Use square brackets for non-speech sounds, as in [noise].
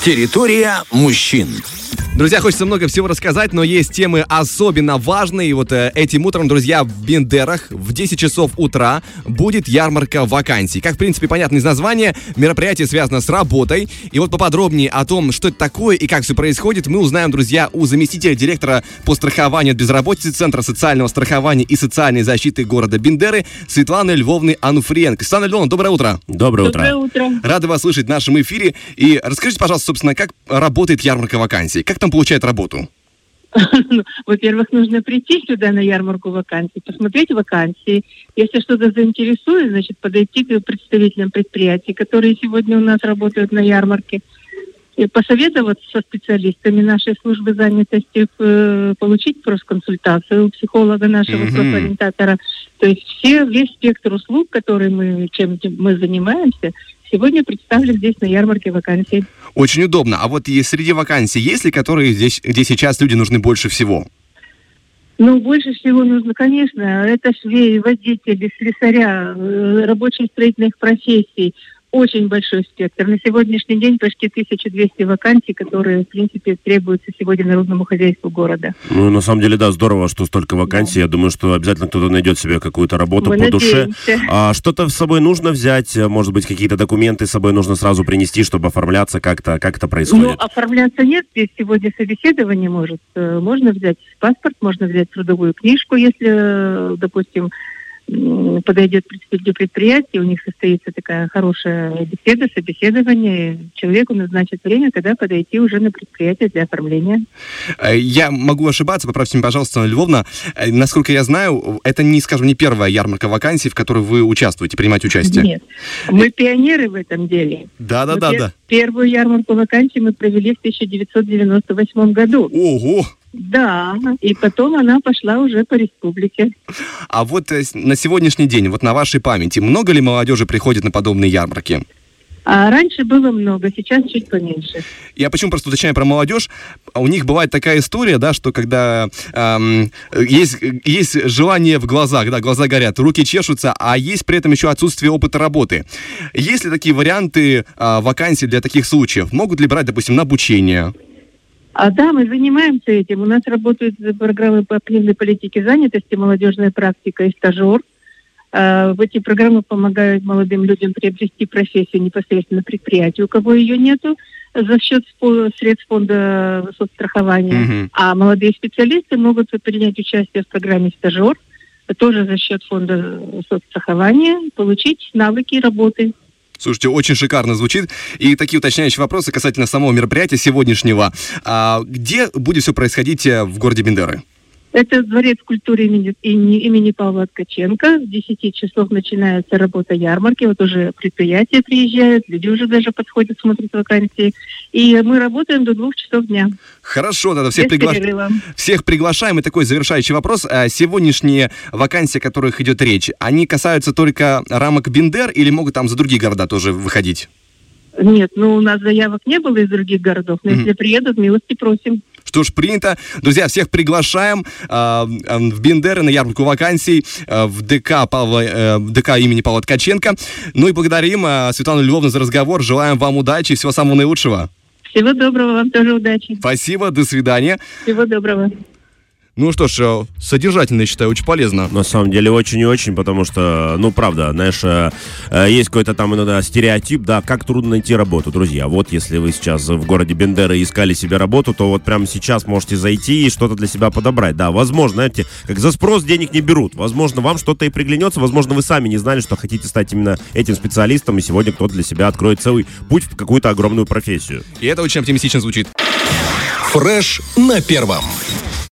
Территория мужчин. Друзья, хочется много всего рассказать, но есть темы особенно важные. И вот э, этим утром, друзья, в Бендерах в 10 часов утра будет ярмарка вакансий. Как, в принципе, понятно из названия, мероприятие связано с работой. И вот поподробнее о том, что это такое и как все происходит, мы узнаем, друзья, у заместителя директора по страхованию от безработицы Центра социального страхования и социальной защиты города Бендеры Светланы Львовны Ануфриенко. Светлана Львовна, доброе утро. Доброе утро. Доброе утро. Рады вас слышать в нашем эфире. И расскажите, пожалуйста, собственно, как работает ярмарка вакансий? Как там получает работу? [laughs] Во-первых, нужно прийти сюда на ярмарку вакансий, посмотреть вакансии. Если что-то заинтересует, значит, подойти к представителям предприятий, которые сегодня у нас работают на ярмарке, посоветоваться со специалистами нашей службы занятости, э, получить профконсультацию у психолога нашего Мгм. профориентатора. То есть все, весь спектр услуг, который мы, чем мы занимаемся, сегодня представлен здесь на ярмарке вакансий. Очень удобно. А вот и среди вакансий есть ли, которые здесь, где сейчас люди нужны больше всего? Ну, больше всего нужно, конечно, это швеи, водители, слесаря, э, рабочие строительных профессий. Очень большой спектр. На сегодняшний день почти 1200 вакансий, которые, в принципе, требуются сегодня народному хозяйству города. Ну, на самом деле, да, здорово, что столько вакансий. Я думаю, что обязательно кто-то найдет себе какую-то работу Мы по душе. надеемся. А что-то с собой нужно взять? Может быть, какие-то документы с собой нужно сразу принести, чтобы оформляться как-то? Как это Ну, происходит? оформляться нет, здесь сегодня собеседование может. Э, Можно взять паспорт, можно взять трудовую книжку, если, э, допустим, подойдет представитель предприятия, у них состоится такая хорошая беседа, собеседование, человеку назначат время, когда подойти уже на предприятие для оформления. Э, Я могу ошибаться, поправьте меня, пожалуйста, Львовна. Э, Насколько я знаю, это не, скажем, не первая ярмарка вакансий, в которой вы участвуете, принимаете участие. Нет. Мы пионеры в этом деле. Да, да, Мы да, пер- да. Первую ярмарку вакансий мы провели в 1998 году. Ого! Да, и потом она пошла уже по республике. А вот э, на сегодняшний день, вот на вашей памяти, много ли молодежи приходит на подобные ярмарки? А раньше было много, сейчас чуть поменьше. Я почему просто уточняю про молодежь? А У них бывает такая история, да, что когда эм, есть, есть желание в глазах, да, глаза горят, руки чешутся, а есть при этом еще отсутствие опыта работы. Есть ли такие варианты а, вакансий для таких случаев? Могут ли брать, допустим, на обучение? А да, мы занимаемся этим. У нас работают программы по активной политике занятости, молодежная практика и стажер. А, В эти программы помогают молодым людям приобрести профессию непосредственно на предприятии, у кого ее нету, за счет средств фонда соцстрахования. Мгм. А молодые специалисты могут принять участие в программе «Стажер», тоже за счет фонда соцстрахования, получить навыки работы. Слушайте, очень шикарно звучит. И такие уточняющие вопросы касательно самого мероприятия сегодняшнего. А, где будет все происходить э, в городе Бендеры? Это дворец культуры имени, имени, имени Павла Ткаченко. С 10 часов начинается работа ярмарки. Вот уже предприятия приезжают, люди уже даже подходят, смотрят вакансии. И мы работаем до двух часов дня. Хорошо, тогда всех, без пригла- перерыва. всех приглашаем. И такой завершающий вопрос. А сегодняшние вакансии, о которых идет речь, они касаются только рамок Бендер или могут там за другие города тоже выходить? Нет, ну у нас заявок не было из других городов, но Мгм. если приедут, милости просим. Что ж, принято. Друзья, всех приглашаем а, в Бендеры на ярмарку вакансий а, в ДК, Павла, э, ДК имени Павла Ткаченко. Ну и благодарим а, Светлану Львовну за разговор. Желаем вам удачи и всего самого наилучшего. Всего доброго, вам тоже удачи. Спасибо, до свидания. Всего доброго. Ну что ж, э, содержательно, я считаю, очень полезно. На самом деле очень и очень, потому что, ну, правда, знаешь, э, э, есть какой-то там иногда стереотип, да, как трудно найти работу, друзья. Вот если вы сейчас в городе Бендеры искали себе работу, то вот прямо сейчас можете зайти и что-то для себя подобрать. Да, возможно, знаете, как за спрос денег не берут. Возможно, вам что-то и приглянется, возможно, вы сами не знали, что хотите стать именно этим специалистом, и сегодня кто-то для себя откроет целый путь в какую-то огромную профессию. И это очень оптимистично звучит. Фреш на первом.